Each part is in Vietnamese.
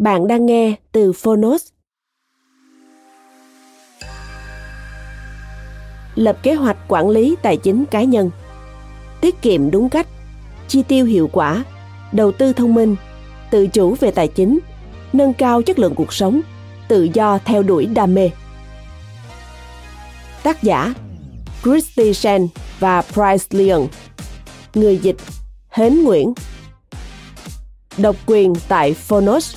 Bạn đang nghe từ Phonos. Lập kế hoạch quản lý tài chính cá nhân. Tiết kiệm đúng cách, chi tiêu hiệu quả, đầu tư thông minh, tự chủ về tài chính, nâng cao chất lượng cuộc sống, tự do theo đuổi đam mê. Tác giả Christy Shen và Price Leon Người dịch Hến Nguyễn. Độc quyền tại Phonos.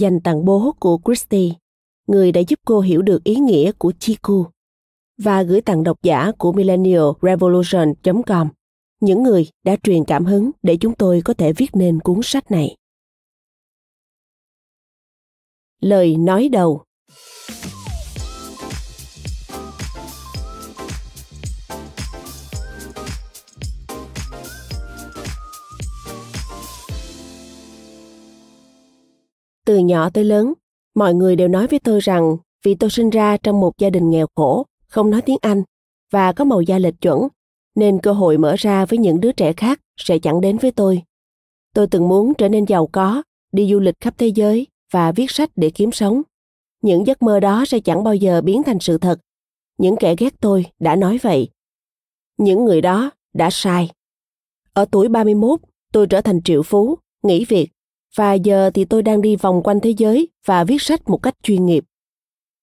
Dành tặng bố của Christy, người đã giúp cô hiểu được ý nghĩa của Chiku, và gửi tặng độc giả của millennialrevolution.com, những người đã truyền cảm hứng để chúng tôi có thể viết nên cuốn sách này. Lời nói đầu Từ nhỏ tới lớn, mọi người đều nói với tôi rằng vì tôi sinh ra trong một gia đình nghèo khổ, không nói tiếng Anh và có màu da lệch chuẩn, nên cơ hội mở ra với những đứa trẻ khác sẽ chẳng đến với tôi. Tôi từng muốn trở nên giàu có, đi du lịch khắp thế giới và viết sách để kiếm sống. Những giấc mơ đó sẽ chẳng bao giờ biến thành sự thật. Những kẻ ghét tôi đã nói vậy. Những người đó đã sai. Ở tuổi 31, tôi trở thành triệu phú, nghỉ việc và giờ thì tôi đang đi vòng quanh thế giới và viết sách một cách chuyên nghiệp.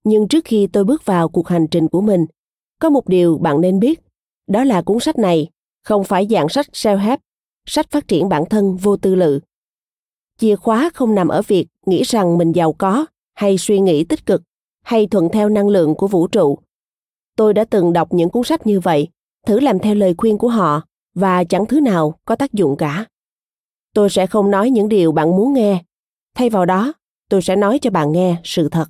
Nhưng trước khi tôi bước vào cuộc hành trình của mình, có một điều bạn nên biết, đó là cuốn sách này không phải dạng sách self-help, sách phát triển bản thân vô tư lự. Chìa khóa không nằm ở việc nghĩ rằng mình giàu có hay suy nghĩ tích cực hay thuận theo năng lượng của vũ trụ. Tôi đã từng đọc những cuốn sách như vậy, thử làm theo lời khuyên của họ và chẳng thứ nào có tác dụng cả tôi sẽ không nói những điều bạn muốn nghe. Thay vào đó, tôi sẽ nói cho bạn nghe sự thật.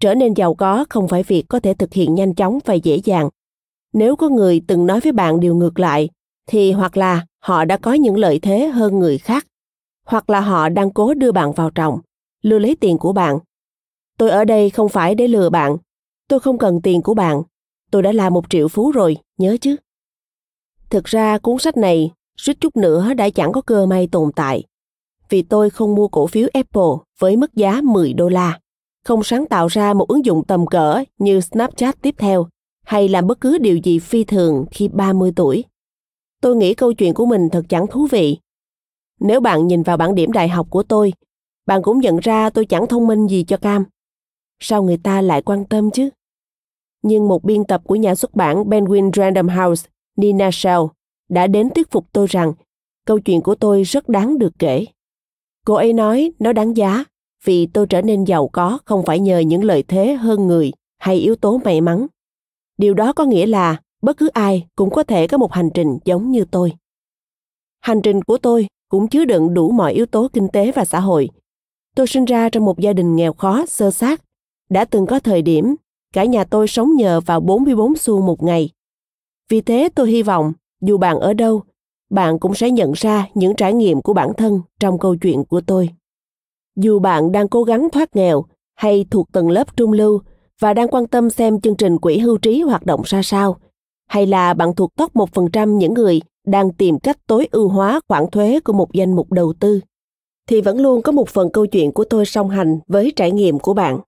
Trở nên giàu có không phải việc có thể thực hiện nhanh chóng và dễ dàng. Nếu có người từng nói với bạn điều ngược lại, thì hoặc là họ đã có những lợi thế hơn người khác, hoặc là họ đang cố đưa bạn vào trọng lừa lấy tiền của bạn. Tôi ở đây không phải để lừa bạn. Tôi không cần tiền của bạn. Tôi đã là một triệu phú rồi, nhớ chứ. Thực ra cuốn sách này suýt chút nữa đã chẳng có cơ may tồn tại. Vì tôi không mua cổ phiếu Apple với mức giá 10 đô la, không sáng tạo ra một ứng dụng tầm cỡ như Snapchat tiếp theo, hay làm bất cứ điều gì phi thường khi 30 tuổi. Tôi nghĩ câu chuyện của mình thật chẳng thú vị. Nếu bạn nhìn vào bảng điểm đại học của tôi, bạn cũng nhận ra tôi chẳng thông minh gì cho cam. Sao người ta lại quan tâm chứ? Nhưng một biên tập của nhà xuất bản Penguin Random House, Nina Shell, đã đến thuyết phục tôi rằng câu chuyện của tôi rất đáng được kể. Cô ấy nói nó đáng giá vì tôi trở nên giàu có không phải nhờ những lợi thế hơn người hay yếu tố may mắn. Điều đó có nghĩa là bất cứ ai cũng có thể có một hành trình giống như tôi. Hành trình của tôi cũng chứa đựng đủ mọi yếu tố kinh tế và xã hội. Tôi sinh ra trong một gia đình nghèo khó, sơ sát. Đã từng có thời điểm cả nhà tôi sống nhờ vào 44 xu một ngày. Vì thế tôi hy vọng, dù bạn ở đâu, bạn cũng sẽ nhận ra những trải nghiệm của bản thân trong câu chuyện của tôi. Dù bạn đang cố gắng thoát nghèo hay thuộc tầng lớp trung lưu và đang quan tâm xem chương trình quỹ hưu trí hoạt động ra sao, hay là bạn thuộc top 1% những người đang tìm cách tối ưu hóa khoản thuế của một danh mục đầu tư, thì vẫn luôn có một phần câu chuyện của tôi song hành với trải nghiệm của bạn.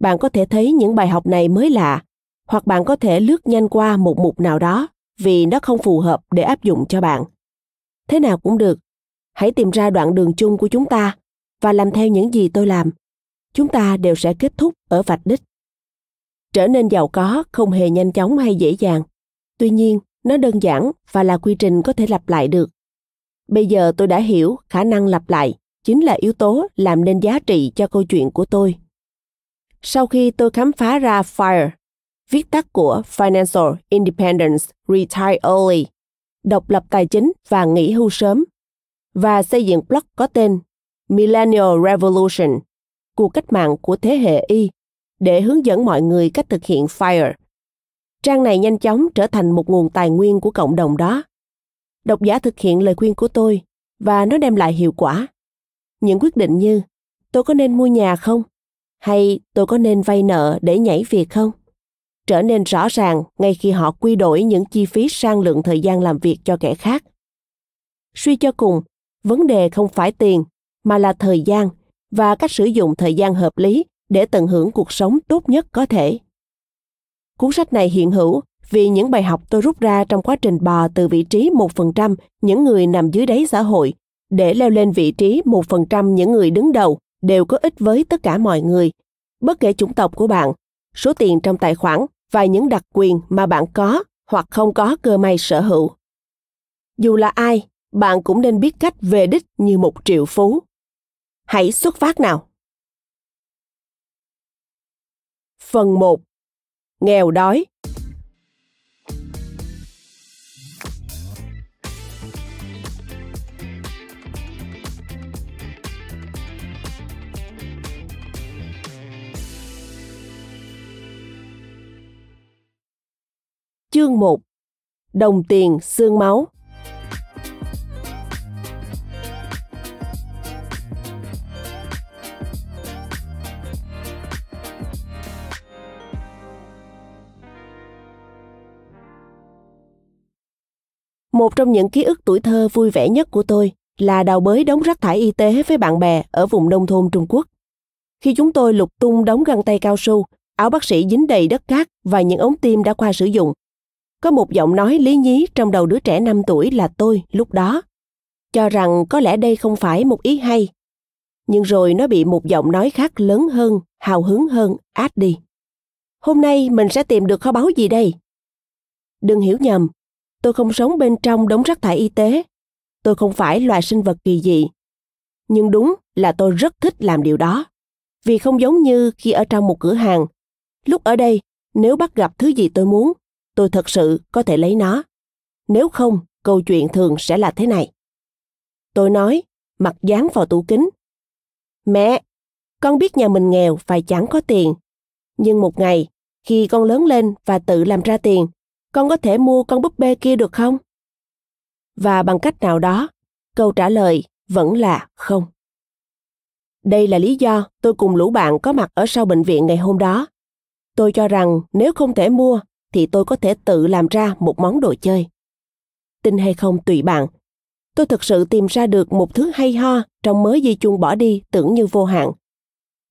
Bạn có thể thấy những bài học này mới lạ, hoặc bạn có thể lướt nhanh qua một mục nào đó vì nó không phù hợp để áp dụng cho bạn. Thế nào cũng được, hãy tìm ra đoạn đường chung của chúng ta và làm theo những gì tôi làm. Chúng ta đều sẽ kết thúc ở vạch đích. Trở nên giàu có không hề nhanh chóng hay dễ dàng. Tuy nhiên, nó đơn giản và là quy trình có thể lặp lại được. Bây giờ tôi đã hiểu khả năng lặp lại chính là yếu tố làm nên giá trị cho câu chuyện của tôi. Sau khi tôi khám phá ra FIRE, viết tắt của Financial Independence Retire Early, độc lập tài chính và nghỉ hưu sớm, và xây dựng blog có tên Millennial Revolution, cuộc cách mạng của thế hệ Y, để hướng dẫn mọi người cách thực hiện FIRE. Trang này nhanh chóng trở thành một nguồn tài nguyên của cộng đồng đó. Độc giả thực hiện lời khuyên của tôi và nó đem lại hiệu quả. Những quyết định như tôi có nên mua nhà không? Hay tôi có nên vay nợ để nhảy việc không? Trở nên rõ ràng ngay khi họ quy đổi những chi phí sang lượng thời gian làm việc cho kẻ khác. Suy cho cùng, vấn đề không phải tiền mà là thời gian và cách sử dụng thời gian hợp lý để tận hưởng cuộc sống tốt nhất có thể. Cuốn sách này hiện hữu vì những bài học tôi rút ra trong quá trình bò từ vị trí 1% những người nằm dưới đáy xã hội để leo lên vị trí 1% những người đứng đầu đều có ích với tất cả mọi người, bất kể chủng tộc của bạn, số tiền trong tài khoản và những đặc quyền mà bạn có hoặc không có cơ may sở hữu. Dù là ai, bạn cũng nên biết cách về đích như một triệu phú. Hãy xuất phát nào! Phần 1. Nghèo đói Chương 1 Đồng tiền xương máu Một trong những ký ức tuổi thơ vui vẻ nhất của tôi là đào bới đống rác thải y tế với bạn bè ở vùng nông thôn Trung Quốc. Khi chúng tôi lục tung đống găng tay cao su, áo bác sĩ dính đầy đất cát và những ống tim đã qua sử dụng, có một giọng nói lý nhí trong đầu đứa trẻ 5 tuổi là tôi lúc đó, cho rằng có lẽ đây không phải một ý hay. Nhưng rồi nó bị một giọng nói khác lớn hơn, hào hứng hơn, át đi. Hôm nay mình sẽ tìm được kho báu gì đây? Đừng hiểu nhầm, tôi không sống bên trong đống rác thải y tế. Tôi không phải loài sinh vật kỳ dị. Nhưng đúng là tôi rất thích làm điều đó. Vì không giống như khi ở trong một cửa hàng. Lúc ở đây, nếu bắt gặp thứ gì tôi muốn, tôi thật sự có thể lấy nó. Nếu không, câu chuyện thường sẽ là thế này. Tôi nói, mặt dán vào tủ kính. Mẹ, con biết nhà mình nghèo và chẳng có tiền. Nhưng một ngày, khi con lớn lên và tự làm ra tiền, con có thể mua con búp bê kia được không? Và bằng cách nào đó, câu trả lời vẫn là không. Đây là lý do tôi cùng lũ bạn có mặt ở sau bệnh viện ngày hôm đó. Tôi cho rằng nếu không thể mua thì tôi có thể tự làm ra một món đồ chơi. Tin hay không tùy bạn. Tôi thực sự tìm ra được một thứ hay ho trong mớ dây chung bỏ đi tưởng như vô hạn.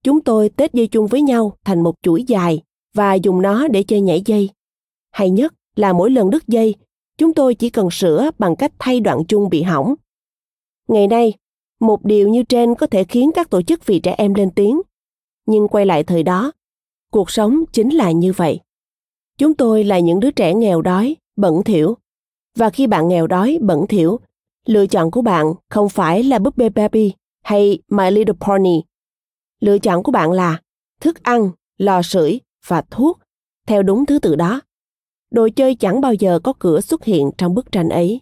Chúng tôi tết dây chung với nhau thành một chuỗi dài và dùng nó để chơi nhảy dây. Hay nhất là mỗi lần đứt dây, chúng tôi chỉ cần sửa bằng cách thay đoạn chung bị hỏng. Ngày nay, một điều như trên có thể khiến các tổ chức vì trẻ em lên tiếng. Nhưng quay lại thời đó, cuộc sống chính là như vậy. Chúng tôi là những đứa trẻ nghèo đói, bẩn thỉu. Và khi bạn nghèo đói, bẩn thỉu, lựa chọn của bạn không phải là búp bê Barbie hay My Little Pony. Lựa chọn của bạn là thức ăn, lò sưởi và thuốc, theo đúng thứ tự đó. Đồ chơi chẳng bao giờ có cửa xuất hiện trong bức tranh ấy.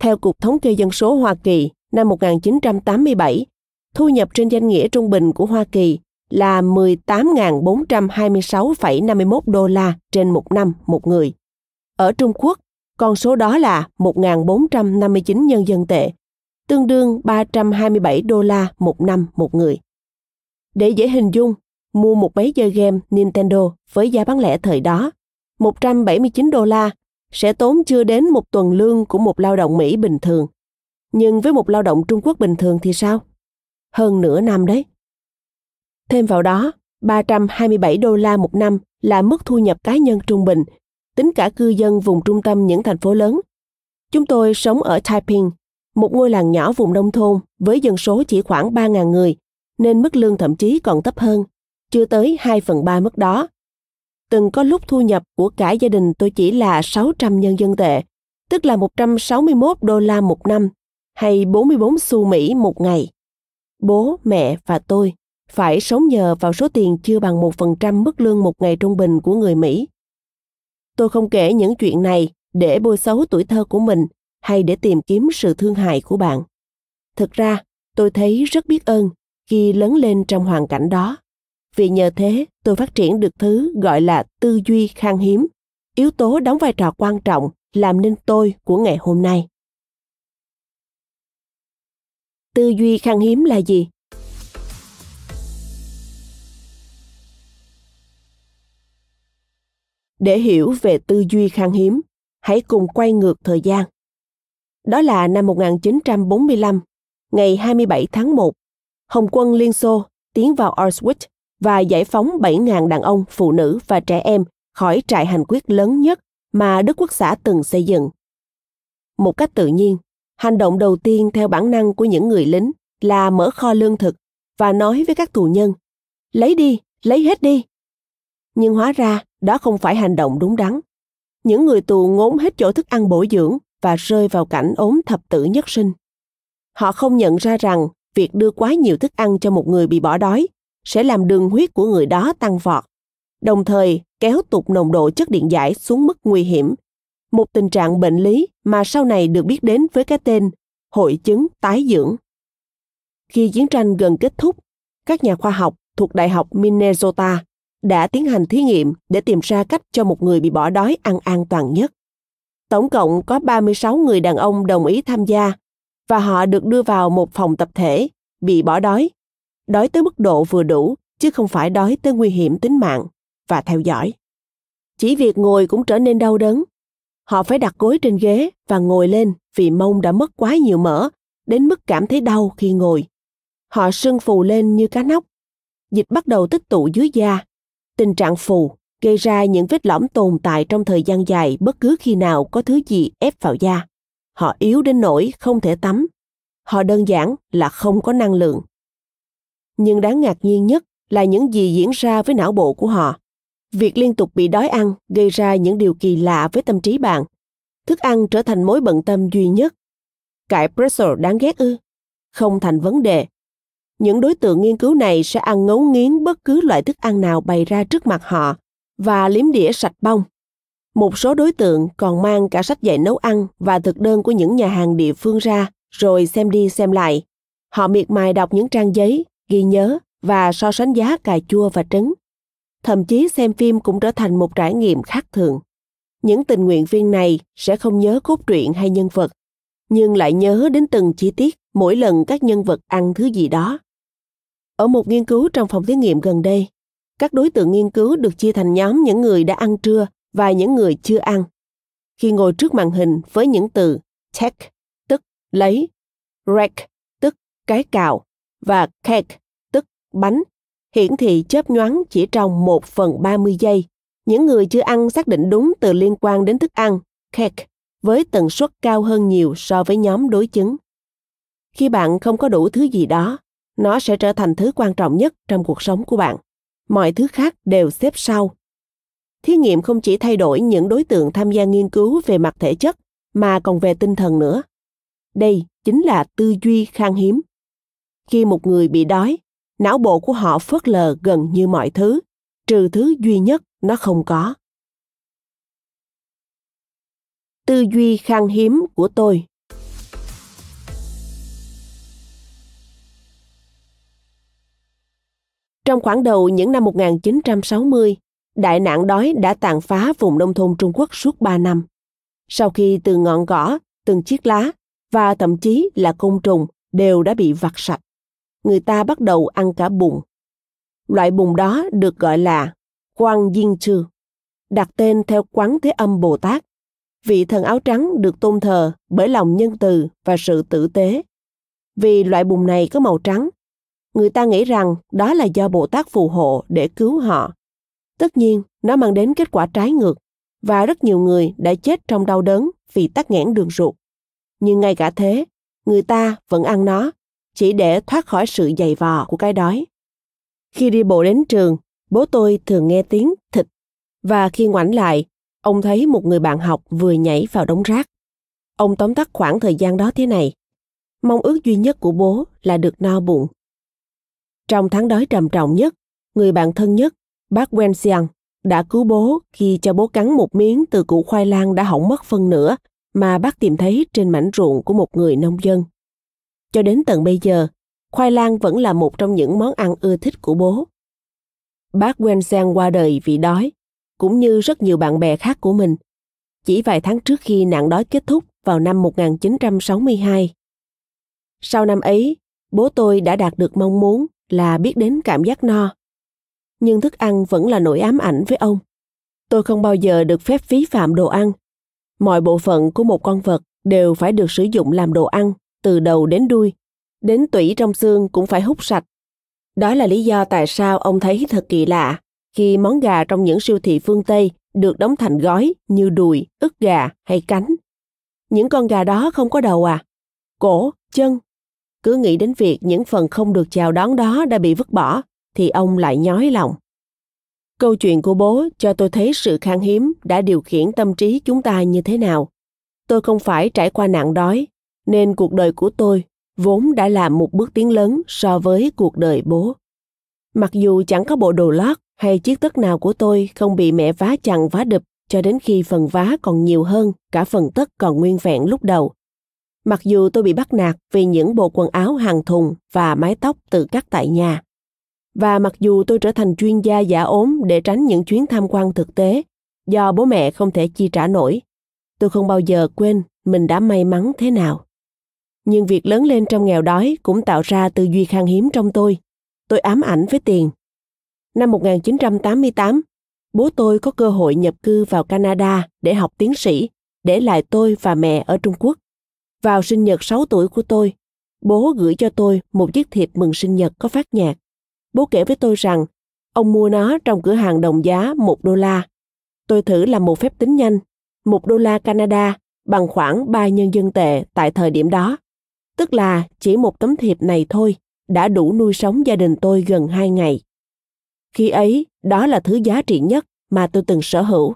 Theo Cục Thống kê Dân số Hoa Kỳ năm 1987, thu nhập trên danh nghĩa trung bình của Hoa Kỳ là 18.426,51 đô la trên một năm một người. Ở Trung Quốc, con số đó là 1.459 nhân dân tệ, tương đương 327 đô la một năm một người. Để dễ hình dung, mua một máy chơi game Nintendo với giá bán lẻ thời đó, 179 đô la sẽ tốn chưa đến một tuần lương của một lao động Mỹ bình thường. Nhưng với một lao động Trung Quốc bình thường thì sao? Hơn nửa năm đấy. Thêm vào đó, 327 đô la một năm là mức thu nhập cá nhân trung bình, tính cả cư dân vùng trung tâm những thành phố lớn. Chúng tôi sống ở Taiping, một ngôi làng nhỏ vùng nông thôn với dân số chỉ khoảng 3.000 người, nên mức lương thậm chí còn thấp hơn, chưa tới 2 phần 3 mức đó. Từng có lúc thu nhập của cả gia đình tôi chỉ là 600 nhân dân tệ, tức là 161 đô la một năm, hay 44 xu Mỹ một ngày. Bố, mẹ và tôi phải sống nhờ vào số tiền chưa bằng một phần trăm mức lương một ngày trung bình của người Mỹ. Tôi không kể những chuyện này để bôi xấu tuổi thơ của mình hay để tìm kiếm sự thương hại của bạn. Thực ra, tôi thấy rất biết ơn khi lớn lên trong hoàn cảnh đó. Vì nhờ thế, tôi phát triển được thứ gọi là tư duy khan hiếm, yếu tố đóng vai trò quan trọng làm nên tôi của ngày hôm nay. Tư duy khan hiếm là gì? Để hiểu về tư duy khan hiếm, hãy cùng quay ngược thời gian. Đó là năm 1945, ngày 27 tháng 1, Hồng quân Liên Xô tiến vào Auschwitz và giải phóng 7.000 đàn ông, phụ nữ và trẻ em khỏi trại hành quyết lớn nhất mà Đức Quốc xã từng xây dựng. Một cách tự nhiên, hành động đầu tiên theo bản năng của những người lính là mở kho lương thực và nói với các tù nhân, lấy đi, lấy hết đi. Nhưng hóa ra đó không phải hành động đúng đắn. Những người tù ngốn hết chỗ thức ăn bổ dưỡng và rơi vào cảnh ốm thập tử nhất sinh. Họ không nhận ra rằng việc đưa quá nhiều thức ăn cho một người bị bỏ đói sẽ làm đường huyết của người đó tăng vọt, đồng thời kéo tụt nồng độ chất điện giải xuống mức nguy hiểm, một tình trạng bệnh lý mà sau này được biết đến với cái tên hội chứng tái dưỡng. Khi chiến tranh gần kết thúc, các nhà khoa học thuộc Đại học Minnesota đã tiến hành thí nghiệm để tìm ra cách cho một người bị bỏ đói ăn an toàn nhất. Tổng cộng có 36 người đàn ông đồng ý tham gia và họ được đưa vào một phòng tập thể, bị bỏ đói. Đói tới mức độ vừa đủ, chứ không phải đói tới nguy hiểm tính mạng, và theo dõi. Chỉ việc ngồi cũng trở nên đau đớn. Họ phải đặt gối trên ghế và ngồi lên vì mông đã mất quá nhiều mỡ, đến mức cảm thấy đau khi ngồi. Họ sưng phù lên như cá nóc. Dịch bắt đầu tích tụ dưới da. Tình trạng phù, gây ra những vết lõm tồn tại trong thời gian dài bất cứ khi nào có thứ gì ép vào da. Họ yếu đến nỗi không thể tắm. Họ đơn giản là không có năng lượng. Nhưng đáng ngạc nhiên nhất là những gì diễn ra với não bộ của họ. Việc liên tục bị đói ăn gây ra những điều kỳ lạ với tâm trí bạn. Thức ăn trở thành mối bận tâm duy nhất. Cải pretzel đáng ghét ư? Không thành vấn đề. Những đối tượng nghiên cứu này sẽ ăn ngấu nghiến bất cứ loại thức ăn nào bày ra trước mặt họ và liếm đĩa sạch bông. Một số đối tượng còn mang cả sách dạy nấu ăn và thực đơn của những nhà hàng địa phương ra, rồi xem đi xem lại. Họ miệt mài đọc những trang giấy, ghi nhớ và so sánh giá cà chua và trứng. Thậm chí xem phim cũng trở thành một trải nghiệm khác thường. Những tình nguyện viên này sẽ không nhớ cốt truyện hay nhân vật, nhưng lại nhớ đến từng chi tiết mỗi lần các nhân vật ăn thứ gì đó. Ở một nghiên cứu trong phòng thí nghiệm gần đây, các đối tượng nghiên cứu được chia thành nhóm những người đã ăn trưa và những người chưa ăn. Khi ngồi trước màn hình với những từ take, tức lấy, rack, tức cái cào, và cake, tức bánh, hiển thị chớp nhoáng chỉ trong 1 phần 30 giây. Những người chưa ăn xác định đúng từ liên quan đến thức ăn, cake, với tần suất cao hơn nhiều so với nhóm đối chứng. Khi bạn không có đủ thứ gì đó, nó sẽ trở thành thứ quan trọng nhất trong cuộc sống của bạn mọi thứ khác đều xếp sau. Thí nghiệm không chỉ thay đổi những đối tượng tham gia nghiên cứu về mặt thể chất, mà còn về tinh thần nữa. Đây chính là tư duy khan hiếm. Khi một người bị đói, não bộ của họ phớt lờ gần như mọi thứ, trừ thứ duy nhất nó không có. Tư duy khan hiếm của tôi Trong khoảng đầu những năm 1960, đại nạn đói đã tàn phá vùng nông thôn Trung Quốc suốt 3 năm. Sau khi từ ngọn cỏ, từng chiếc lá và thậm chí là côn trùng đều đã bị vặt sạch, người ta bắt đầu ăn cả bùn. Loại bùn đó được gọi là Quang Diên Trư, đặt tên theo quán thế âm Bồ Tát. Vị thần áo trắng được tôn thờ bởi lòng nhân từ và sự tử tế. Vì loại bùn này có màu trắng, người ta nghĩ rằng đó là do Bồ Tát phù hộ để cứu họ. Tất nhiên, nó mang đến kết quả trái ngược và rất nhiều người đã chết trong đau đớn vì tắc nghẽn đường ruột. Nhưng ngay cả thế, người ta vẫn ăn nó, chỉ để thoát khỏi sự dày vò của cái đói. Khi đi bộ đến trường, bố tôi thường nghe tiếng thịt và khi ngoảnh lại, ông thấy một người bạn học vừa nhảy vào đống rác. Ông tóm tắt khoảng thời gian đó thế này. Mong ước duy nhất của bố là được no bụng. Trong tháng đói trầm trọng nhất, người bạn thân nhất, bác Wen Xiang, đã cứu bố khi cho bố cắn một miếng từ củ khoai lang đã hỏng mất phân nửa mà bác tìm thấy trên mảnh ruộng của một người nông dân. Cho đến tận bây giờ, khoai lang vẫn là một trong những món ăn ưa thích của bố. Bác Wensen qua đời vì đói, cũng như rất nhiều bạn bè khác của mình. Chỉ vài tháng trước khi nạn đói kết thúc vào năm 1962. Sau năm ấy, bố tôi đã đạt được mong muốn là biết đến cảm giác no. Nhưng thức ăn vẫn là nỗi ám ảnh với ông. Tôi không bao giờ được phép phí phạm đồ ăn. Mọi bộ phận của một con vật đều phải được sử dụng làm đồ ăn, từ đầu đến đuôi. Đến tủy trong xương cũng phải hút sạch. Đó là lý do tại sao ông thấy thật kỳ lạ khi món gà trong những siêu thị phương Tây được đóng thành gói như đùi, ức gà hay cánh. Những con gà đó không có đầu à? Cổ, chân. Cứ nghĩ đến việc những phần không được chào đón đó đã bị vứt bỏ, thì ông lại nhói lòng. Câu chuyện của bố cho tôi thấy sự khan hiếm đã điều khiển tâm trí chúng ta như thế nào. Tôi không phải trải qua nạn đói, nên cuộc đời của tôi vốn đã là một bước tiến lớn so với cuộc đời bố. Mặc dù chẳng có bộ đồ lót hay chiếc tất nào của tôi không bị mẹ vá chằng vá đập cho đến khi phần vá còn nhiều hơn cả phần tất còn nguyên vẹn lúc đầu. Mặc dù tôi bị bắt nạt vì những bộ quần áo hàng thùng và mái tóc tự cắt tại nhà. Và mặc dù tôi trở thành chuyên gia giả ốm để tránh những chuyến tham quan thực tế, do bố mẹ không thể chi trả nổi, tôi không bao giờ quên mình đã may mắn thế nào. Nhưng việc lớn lên trong nghèo đói cũng tạo ra tư duy khan hiếm trong tôi. Tôi ám ảnh với tiền. Năm 1988, bố tôi có cơ hội nhập cư vào Canada để học tiến sĩ, để lại tôi và mẹ ở Trung Quốc. Vào sinh nhật 6 tuổi của tôi, bố gửi cho tôi một chiếc thiệp mừng sinh nhật có phát nhạc. Bố kể với tôi rằng ông mua nó trong cửa hàng đồng giá 1 đô la. Tôi thử làm một phép tính nhanh. 1 đô la Canada bằng khoảng 3 nhân dân tệ tại thời điểm đó. Tức là chỉ một tấm thiệp này thôi đã đủ nuôi sống gia đình tôi gần 2 ngày. Khi ấy, đó là thứ giá trị nhất mà tôi từng sở hữu.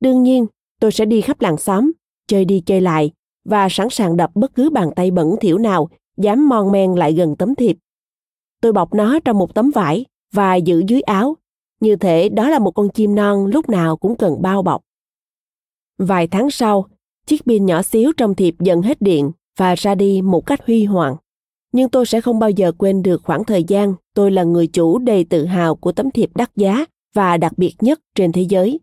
Đương nhiên, tôi sẽ đi khắp làng xóm, chơi đi chơi lại và sẵn sàng đập bất cứ bàn tay bẩn thỉu nào dám mon men lại gần tấm thiệp. Tôi bọc nó trong một tấm vải và giữ dưới áo, như thể đó là một con chim non lúc nào cũng cần bao bọc. Vài tháng sau, chiếc pin nhỏ xíu trong thiệp dần hết điện và ra đi một cách huy hoàng. Nhưng tôi sẽ không bao giờ quên được khoảng thời gian tôi là người chủ đầy tự hào của tấm thiệp đắt giá và đặc biệt nhất trên thế giới.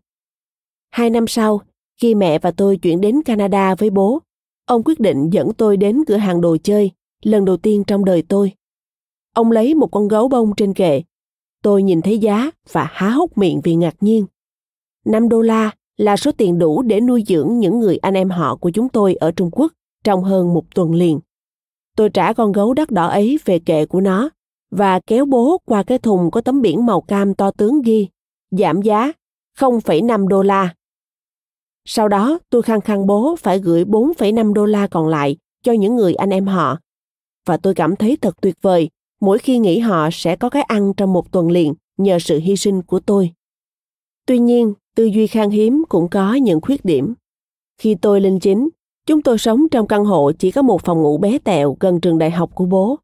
Hai năm sau, khi mẹ và tôi chuyển đến Canada với bố, ông quyết định dẫn tôi đến cửa hàng đồ chơi, lần đầu tiên trong đời tôi. Ông lấy một con gấu bông trên kệ. Tôi nhìn thấy giá và há hốc miệng vì ngạc nhiên. 5 đô la là số tiền đủ để nuôi dưỡng những người anh em họ của chúng tôi ở Trung Quốc trong hơn một tuần liền. Tôi trả con gấu đắt đỏ ấy về kệ của nó và kéo bố qua cái thùng có tấm biển màu cam to tướng ghi giảm giá 0,5 đô la. Sau đó tôi khăng khăng bố phải gửi 4,5 đô la còn lại cho những người anh em họ. Và tôi cảm thấy thật tuyệt vời mỗi khi nghĩ họ sẽ có cái ăn trong một tuần liền nhờ sự hy sinh của tôi. Tuy nhiên, tư duy khan hiếm cũng có những khuyết điểm. Khi tôi lên chính, chúng tôi sống trong căn hộ chỉ có một phòng ngủ bé tẹo gần trường đại học của bố.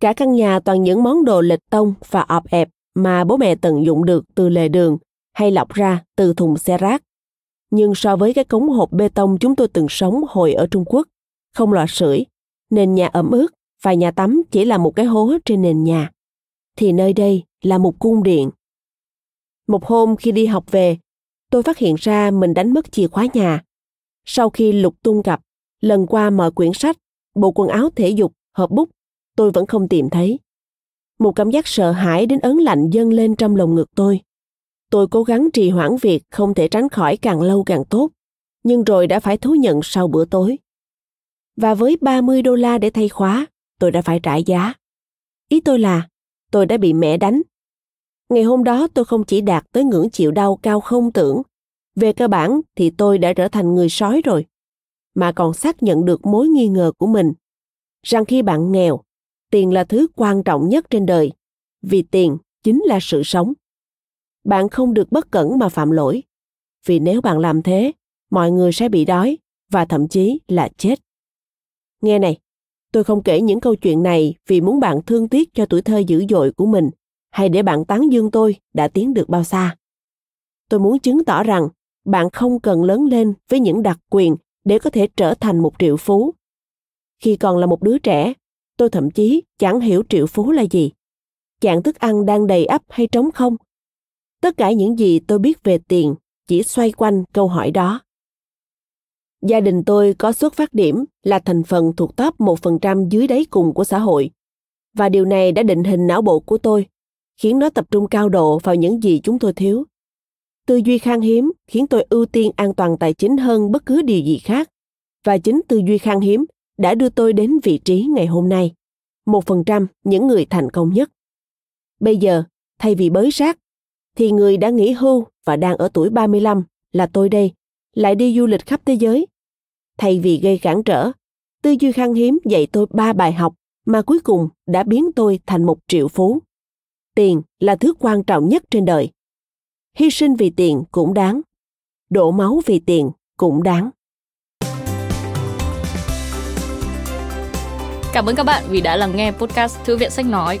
Cả căn nhà toàn những món đồ lịch tông và ọp ẹp mà bố mẹ tận dụng được từ lề đường hay lọc ra từ thùng xe rác. Nhưng so với cái cống hộp bê tông chúng tôi từng sống hồi ở Trung Quốc, không lò sưởi, nền nhà ẩm ướt và nhà tắm chỉ là một cái hố trên nền nhà. thì nơi đây là một cung điện. Một hôm khi đi học về, tôi phát hiện ra mình đánh mất chìa khóa nhà. Sau khi lục tung cặp, lần qua mọi quyển sách, bộ quần áo thể dục, hộp bút, tôi vẫn không tìm thấy. Một cảm giác sợ hãi đến ớn lạnh dâng lên trong lồng ngực tôi. Tôi cố gắng trì hoãn việc không thể tránh khỏi càng lâu càng tốt, nhưng rồi đã phải thú nhận sau bữa tối. Và với 30 đô la để thay khóa, tôi đã phải trả giá. Ý tôi là, tôi đã bị mẹ đánh. Ngày hôm đó tôi không chỉ đạt tới ngưỡng chịu đau cao không tưởng, về cơ bản thì tôi đã trở thành người sói rồi, mà còn xác nhận được mối nghi ngờ của mình, rằng khi bạn nghèo, tiền là thứ quan trọng nhất trên đời, vì tiền chính là sự sống. Bạn không được bất cẩn mà phạm lỗi, vì nếu bạn làm thế, mọi người sẽ bị đói và thậm chí là chết. Nghe này, tôi không kể những câu chuyện này vì muốn bạn thương tiếc cho tuổi thơ dữ dội của mình hay để bạn tán dương tôi đã tiến được bao xa. Tôi muốn chứng tỏ rằng bạn không cần lớn lên với những đặc quyền để có thể trở thành một triệu phú. Khi còn là một đứa trẻ, tôi thậm chí chẳng hiểu triệu phú là gì. Dạng thức ăn đang đầy ắp hay trống không? Tất cả những gì tôi biết về tiền chỉ xoay quanh câu hỏi đó. Gia đình tôi có xuất phát điểm là thành phần thuộc top 1% dưới đáy cùng của xã hội. Và điều này đã định hình não bộ của tôi, khiến nó tập trung cao độ vào những gì chúng tôi thiếu. Tư duy khan hiếm khiến tôi ưu tiên an toàn tài chính hơn bất cứ điều gì khác. Và chính tư duy khan hiếm đã đưa tôi đến vị trí ngày hôm nay. Một phần trăm những người thành công nhất. Bây giờ, thay vì bới rác, thì người đã nghỉ hưu và đang ở tuổi 35 là tôi đây, lại đi du lịch khắp thế giới Thay vì gây cản trở, tư duy khan hiếm dạy tôi ba bài học mà cuối cùng đã biến tôi thành một triệu phú. Tiền là thứ quan trọng nhất trên đời. Hy sinh vì tiền cũng đáng. Đổ máu vì tiền cũng đáng. Cảm ơn các bạn vì đã lắng nghe podcast Thư viện Sách Nói.